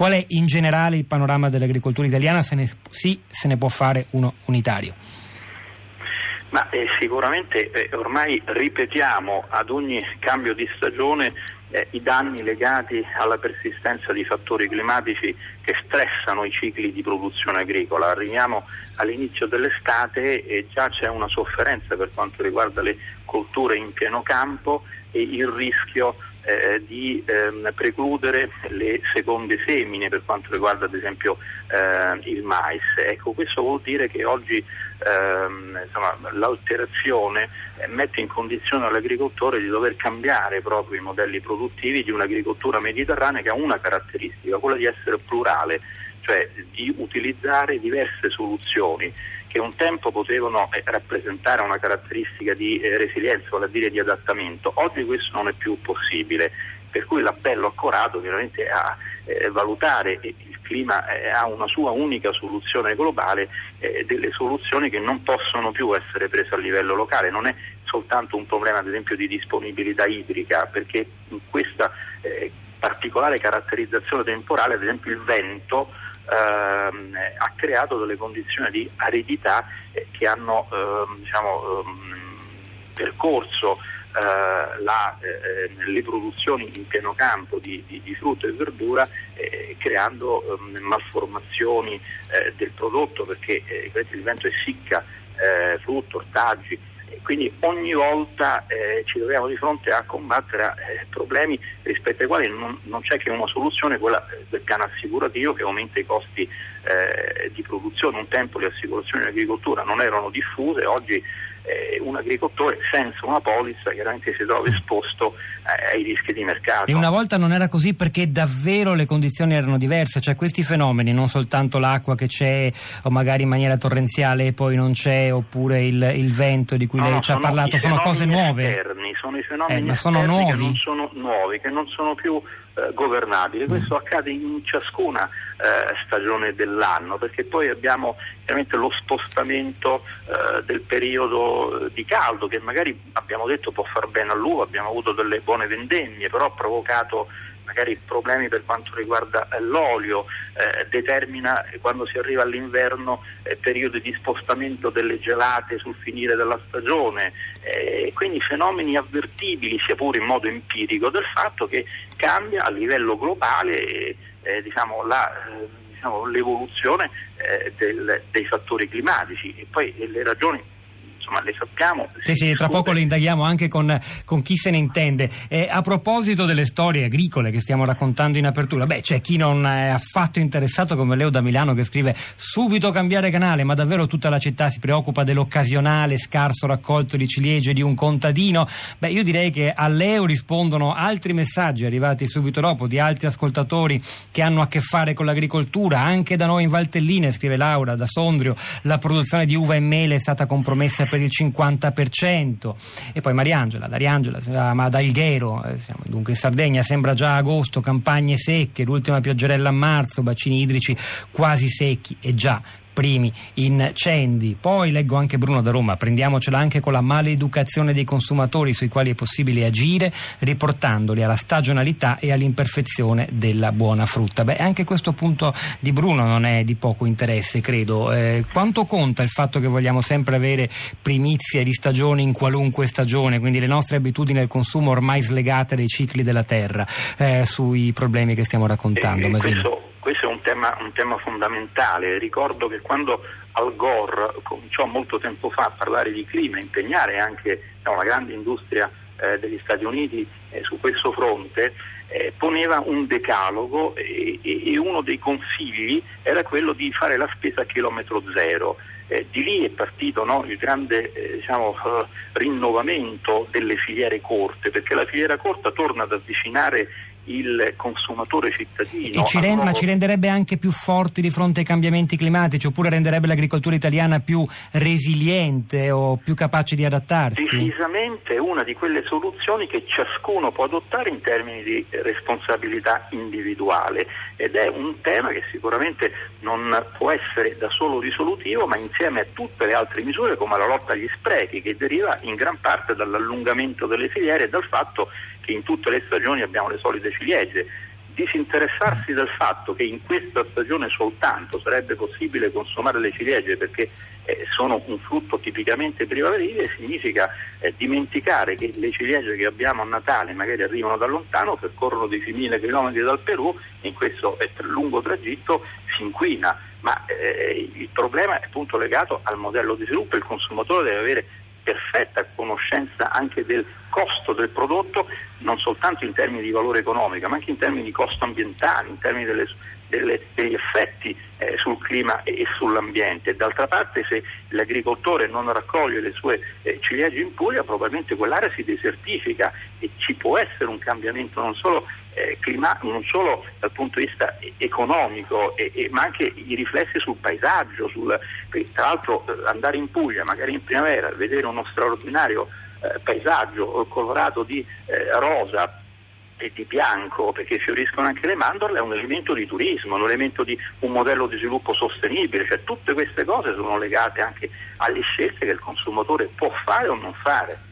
Qual è in generale il panorama dell'agricoltura italiana? Se ne, sì, se ne può fare uno unitario. Ma eh, sicuramente eh, ormai ripetiamo ad ogni cambio di stagione eh, i danni legati alla persistenza di fattori climatici che stressano i cicli di produzione agricola. Arriviamo all'inizio dell'estate e già c'è una sofferenza per quanto riguarda le colture in pieno campo e il rischio eh, di ehm, precludere le seconde semine per quanto riguarda ad esempio eh, il mais. Ecco, questo vuol dire che oggi ehm, insomma, l'alterazione eh, mette in condizione l'agricoltore di dover cambiare proprio i modelli produttivi di un'agricoltura mediterranea che ha una caratteristica, quella di essere plurale, cioè di utilizzare diverse soluzioni che un tempo potevano eh, rappresentare una caratteristica di eh, resilienza, vale a dire di adattamento. Oggi questo non è più possibile, per cui l'appello accorato chiaramente è a eh, valutare il clima ha una sua unica soluzione globale, delle soluzioni che non possono più essere prese a livello locale, non è soltanto un problema ad esempio di disponibilità idrica, perché in questa particolare caratterizzazione temporale, ad esempio il vento, ehm, ha creato delle condizioni di aridità eh, che hanno ehm, diciamo, ehm, percorso eh, la, eh, le produzioni in pieno campo di, di, di frutta e verdura eh, creando ehm, malformazioni eh, del prodotto perché eh, il vento essicca frutto, ortaggi quindi ogni volta eh, ci troviamo di fronte a combattere eh, problemi rispetto ai quali non, non, c'è che una soluzione, quella del piano assicurativo che aumenta i costi eh, di produzione. Un tempo le assicurazioni in agricoltura non erano diffuse, oggi eh, un agricoltore senza una polizza chiaramente si trova esposto eh, ai rischi di mercato. E una volta non era così perché davvero le condizioni erano diverse, cioè questi fenomeni, non soltanto l'acqua che c'è o magari in maniera torrenziale e poi non c'è, oppure il, il vento di cui no, lei ci ha parlato, sono cose nuove. Esterni, sono i fenomeni eh, sono che non sono nuovi, che non sono più eh, governabile. Questo accade in ciascuna eh, stagione dell'anno perché poi abbiamo chiaramente lo spostamento eh, del periodo di caldo che magari abbiamo detto può far bene all'uva, abbiamo avuto delle buone vendemmie, però ha provocato magari problemi per quanto riguarda eh, l'olio, eh, determina eh, quando si arriva all'inverno eh, periodi di spostamento delle gelate sul finire della stagione, eh, quindi fenomeni avvertibili sia pure in modo empirico del fatto che cambia a livello globale eh, diciamo, la, diciamo, l'evoluzione del, dei fattori climatici. E poi le ragioni insomma le sappiamo. Sì, sì, tra poco le indaghiamo anche con, con chi se ne intende. Eh, a proposito delle storie agricole che stiamo raccontando in apertura, beh, c'è chi non è affatto interessato come Leo da Milano che scrive subito cambiare canale, ma davvero tutta la città si preoccupa dell'occasionale scarso raccolto di ciliegie di un contadino. Beh, io direi che a Leo rispondono altri messaggi arrivati subito dopo di altri ascoltatori che hanno a che fare con l'agricoltura, anche da noi in Valtelline, scrive Laura da Sondrio, la produzione di uva e mele è stata compromessa per il 50%. E poi Mariangela, Dariangela, ma da Alghero, eh, dunque in Sardegna sembra già agosto, campagne secche, l'ultima pioggerella a marzo, bacini idrici quasi secchi e già primi incendi. Poi leggo anche Bruno da Roma, prendiamocela anche con la maleducazione dei consumatori sui quali è possibile agire, riportandoli alla stagionalità e all'imperfezione della buona frutta. Beh, anche questo punto di Bruno non è di poco interesse, credo. Eh, quanto conta il fatto che vogliamo sempre avere primizie di stagione in qualunque stagione, quindi le nostre abitudini del consumo ormai slegate dai cicli della terra, eh, sui problemi che stiamo raccontando? Eh, questo questo è un tema, un tema, fondamentale. Ricordo che quando Al Gore cominciò molto tempo fa a parlare di clima, impegnare anche no, la grande industria eh, degli Stati Uniti eh, su questo fronte, eh, poneva un decalogo e, e, uno dei consigli era quello di fare la spesa a chilometro zero. Eh, di lì è partito no, il grande eh, diciamo, rinnovamento delle filiere corte, perché la filiera corta torna ad avvicinare il consumatore cittadino. Ci rend, ma ci renderebbe anche più forti di fronte ai cambiamenti climatici oppure renderebbe l'agricoltura italiana più resiliente o più capace di adattarsi? Decisamente una di quelle soluzioni che ciascuno può adottare in termini di responsabilità individuale ed è un tema che sicuramente non può essere da solo risolutivo ma insieme a tutte le altre misure come la lotta agli sprechi che deriva in gran parte dall'allungamento delle filiere e dal fatto in tutte le stagioni abbiamo le solite ciliegie. Disinteressarsi del fatto che in questa stagione soltanto sarebbe possibile consumare le ciliegie perché eh, sono un frutto tipicamente primaverile significa eh, dimenticare che le ciliegie che abbiamo a Natale magari arrivano da lontano, percorrono 10.000 km dal Perù, in questo lungo tragitto si inquina, ma eh, il problema è appunto legato al modello di sviluppo, il consumatore deve avere perfetta conoscenza anche del costo del prodotto, non soltanto in termini di valore economico, ma anche in termini di costo ambientale, in termini delle, delle, degli effetti eh, sul clima e, e, sull'ambiente. D'altra parte se l'agricoltore non raccoglie le sue eh, ciliegie in Puglia, probabilmente quell'area si desertifica e ci può essere un cambiamento non solo eh, clima- non solo dal punto di vista economico, e, ma anche i riflessi sul paesaggio. Sul, tra l'altro eh, andare in Puglia, magari in primavera, vedere uno straordinario paesaggio colorato di eh, rosa e di bianco, perché fioriscono anche le mandorle, è un elemento di turismo, un elemento di un modello di sviluppo sostenibile, cioè tutte queste cose sono legate anche alle scelte che il consumatore può fare o non fare.